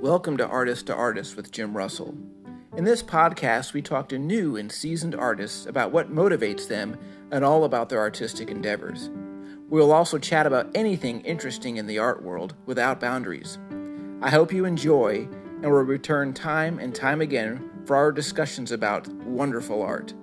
Welcome to Artist to Artist with Jim Russell. In this podcast, we talk to new and seasoned artists about what motivates them and all about their artistic endeavors. We will also chat about anything interesting in the art world without boundaries. I hope you enjoy and will return time and time again for our discussions about wonderful art.